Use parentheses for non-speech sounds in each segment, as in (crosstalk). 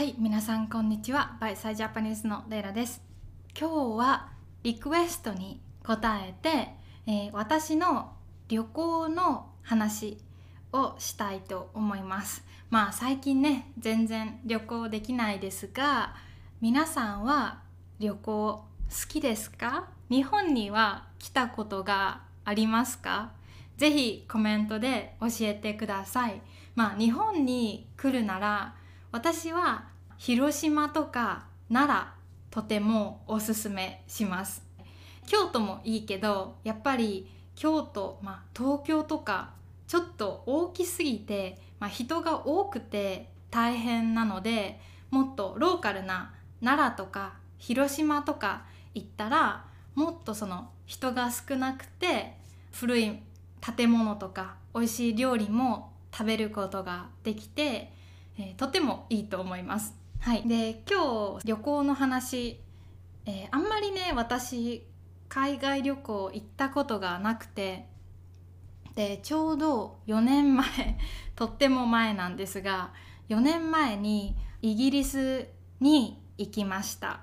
はい皆さんこんにちは。バイサイジャパニーズのレイラです。今日はリクエストに答えて、えー、私の旅行の話をしたいと思います。まあ最近ね全然旅行できないですが皆さんは旅行好きですか？日本には来たことがありますか？ぜひコメントで教えてください。まあ日本に来るなら私は広島とか奈良とてもおすすめします京都もいいけどやっぱり京都、まあ、東京とかちょっと大きすぎて、まあ、人が多くて大変なのでもっとローカルな奈良とか広島とか行ったらもっとその人が少なくて古い建物とか美味しい料理も食べることができて、えー、とてもいいと思います。はい、で今日旅行の話、えー、あんまりね私海外旅行行ったことがなくてでちょうど4年前 (laughs) とっても前なんですが4年前にイギリスに行きました。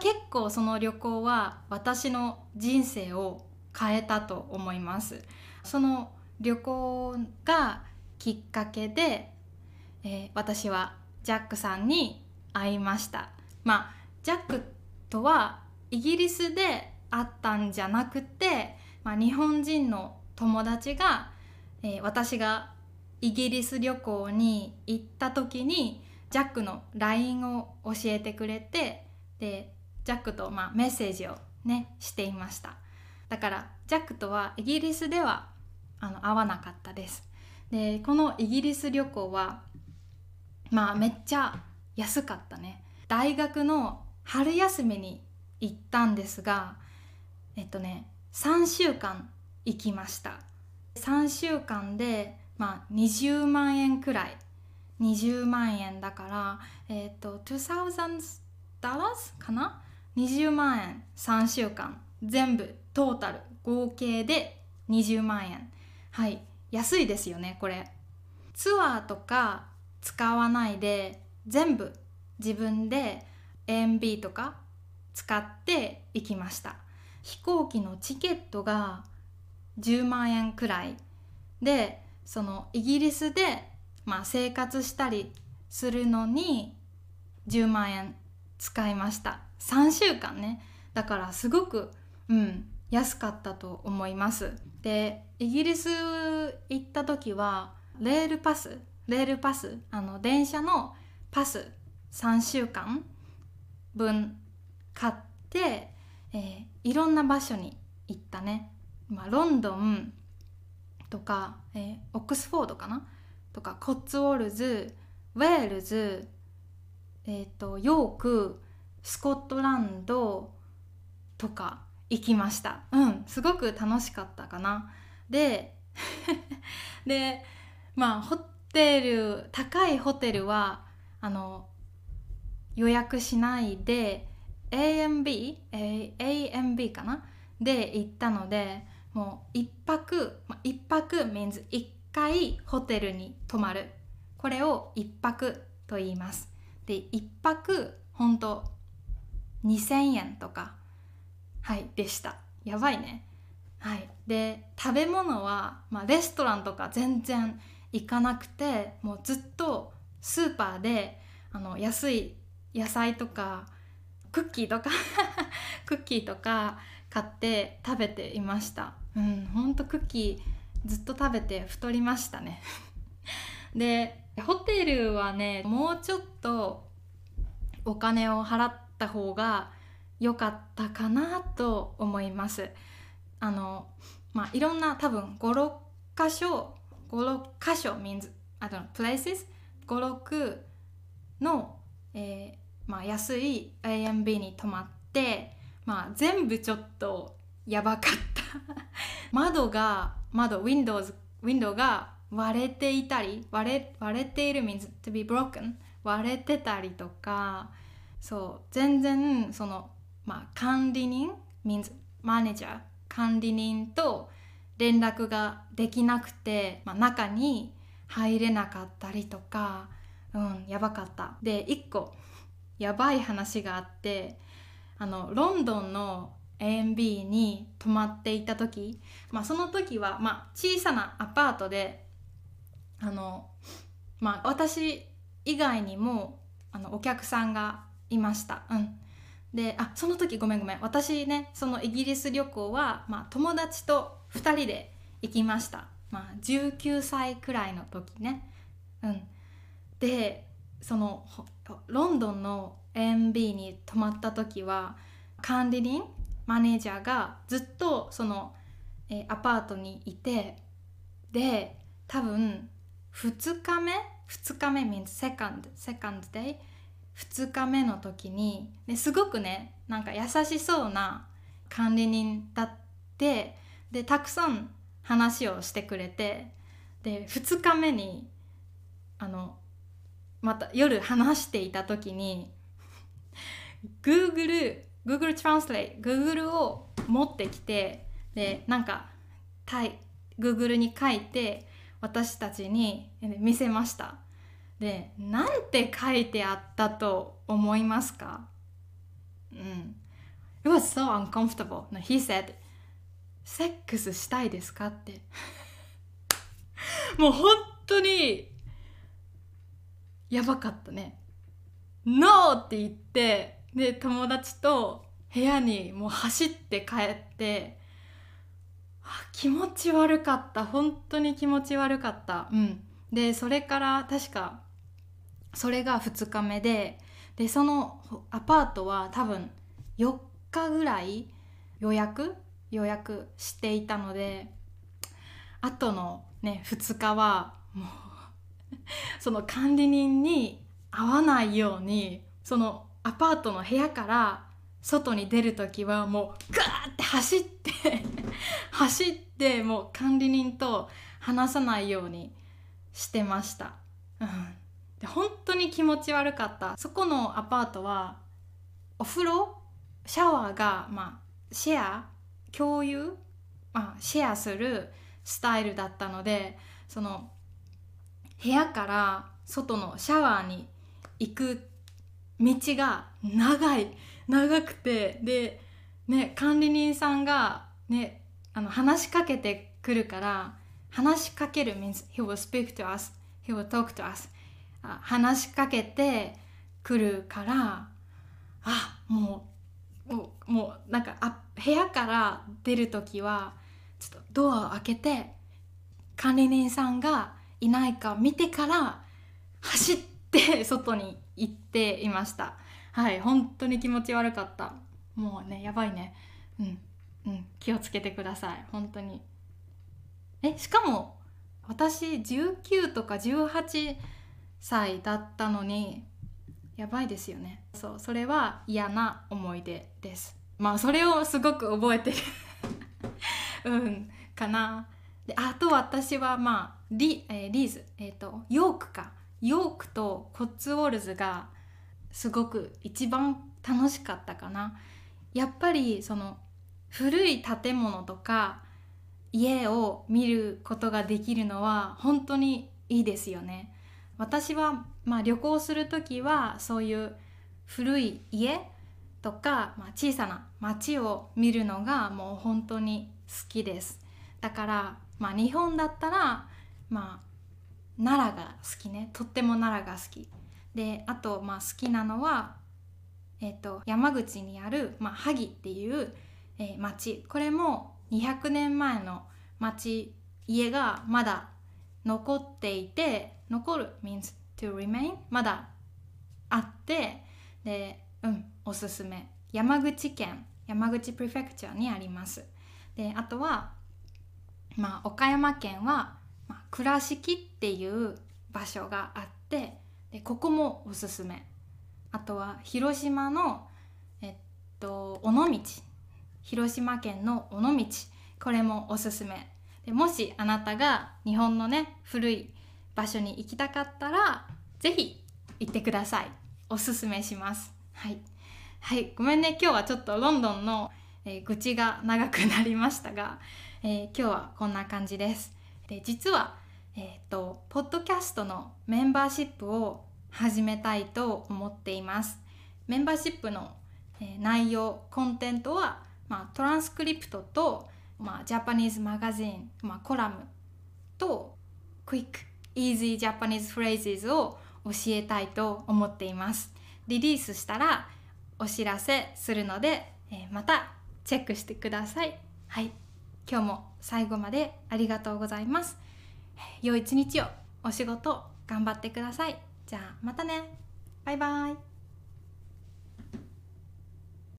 結構その旅行は私の人生を変えたと思います。その旅行がきっかけで、えー、私はジャックさんに会いました。まあジャックとはイギリスで会ったんじゃなくて、まあ、日本人の友達が、えー、私がイギリス旅行に行った時にジャックの LINE を教えてくれてでジャックとまあメッセージをねしていました。だからジャックとはイギリスではあの会わなかったです。でこのイギリス旅行はまあめっちゃ安かったね。大学の春休みに行ったんですがえっとね3週間行きました。3週間でまあ20万円くらい。20万円だからえっと2000 dollars かな？20万円。3週間。全部トータル。合計で20万円。はい。安いですよねこれ。ツアーとか使わないで全部自分で AMB とか使って行きました。飛行機のチケットが10万円くらいでそのイギリスで、まあ、生活したりするのに10万円使いました。3週間ね。だからすごくうん安かったと思います。でイギリス行った時はレールパスレールパスあの電車のパス3週間分買って、えー、いろんな場所に行ったね、まあ、ロンドンとか、えー、オックスフォードかな？とかコッツウォルズウェールズ、えーと、ヨークスコットランドとか行きました。うんすごく楽しかったかな。で (laughs) でまあホテル高いホテルはあの予約しないで AMBAMB かな？で行ったのでもう一泊、まあ、一泊 means 一回ホテルに泊まる。これを一泊と言います。で一泊ほんと2000円とか。はいでした。やばいね。はい。で食べ物は、まあ、レストランとか全然行かなくてもうずっとスーパーであの安い野菜とかクッキーとか (laughs) クッキーとか買って食べていました。うんほんとクッキーずっと食べて太りましたね。(laughs) でホテルはねもうちょっとお金を払った方が良かったかなと思います。あのまあいろんな多分56箇所56箇所 means I don't know places 56の、えーまあ、安い AMB に泊まって、まあ、全部ちょっとやばかった。(laughs) 窓が窓 Windows ウィンドウが割れていたり割れ割れている means to be broken 割れてたりとかそう全然その、まあ、管理人 means マネージャー管理人と連絡ができなくて、まあ、中に入れなかったりとかうんやばかった。で1個やばい話があってあのロンドンの AMB に泊まっていた時、まあ、その時は、まあ、小さなアパートであの、まあ、私以外にもあのお客さんがいました。うん。であその時ごめんごめん。私ねそのイギリス旅行は、まあ、友達と2人で行きました、まあ、19歳くらいの時ね。うん。でそのロンドンの AMB に泊まった時は管理人マネージャーがずっとその、えー、アパートにいてで多分2日目2日目 means second second day 2日目の時に、ね、すごくねなんか優しそうな管理人だってでたくさん話をしてくれてで2日目にあのまた夜話していた時に Google Google Translate Google を持ってきてでなんかタイ Google に書いて私たちに見せました。でなんて書いてあったと思いますか？うん。It was so uncomfortable. He said セックスしたいですかって。もう本当にやばかったね。NO! って言ってで友達と部屋にもう走って帰って気持ち悪かった。本当に気持ち悪かった。うん。でそれから確かそれが2日目ででそのアパートは多分4日ぐらい予約予約していたのであとのね2日はもう (laughs) その管理人に会わないようにそのアパートの部屋から外に出る時はもうガーって走って (laughs) 走ってもう管理人と話さないようにしてました。うんで本当に気持ち悪かったそこのアパートはお風呂シャワーが、まあ、シェア共有、まあ、シェアするスタイルだったのでその部屋から外のシャワーに行く道が長い長くてで、ね、管理人さんが、ね、あの話しかけてくるから話しかける means he will speak to us he will talk to us. 話しかけてくるからあもうもうなんかあ部屋から出る時はちょっとドアを開けて管理人さんがいないか見てから走って外に行っていました。はい本当に気持ち悪かった。もうねやばいね。うんうん気をつけてください。本当に。えしかも私19とか18歳だったのにやばいですよね。そうそれは嫌な思い出です。まあそれをすごく覚えてる。(laughs) うんかな。であと私はまあリ,、えー、リーズ、えーと、ヨークか。ヨークとコッツウォルズがすごく一番楽しかったかな。やっぱりその古い建物とか家を見ることができるのは本当にいいですよね。私は、まあ、旅行する時はそういう古い家とか、まあ、小さな町を見るのがもう本当に好きです。だから、まあ、日本だったら、まあ、奈良が好きね。とっても奈良が好き。であと、まあ、好きなのは、えーと、山口にある、まあ、萩っていう、えー、町。これも200年前の町家がまだ残っていて残る means to remain? まだあってでうんおすすめ。山口県山口プレフェクチャーにあります。であとはまあ岡山県は、まあ、倉敷っていう場所があってでここもおすすめ。あとは広島のえっと尾道。広島県の尾道。これもおすすめ。でもしあなたが日本のね古い場所に行きたかったら是非行ってください。おすすめします。はい。はい。ごめんね。今日はちょっとロンドンの、えー、愚痴が長くなりましたが、えー、今日はこんな感じです。で実はえっ、ー、とポッドキャストのメンバーシップを始めたいと思っています。メンバーシップの、え内容コンテントは、まあ、トランスクリプトと、まあ、ジャパニーズマガジン、まあ、コラムと Quick Easy Japanese Phrases を教えたいと思っています。リリースしたらお知らせするので、えまたチェックしてください。はい。今日も最後までありがとうございます。良い一日をお仕事頑張ってください。じゃあまたね。バイバイ。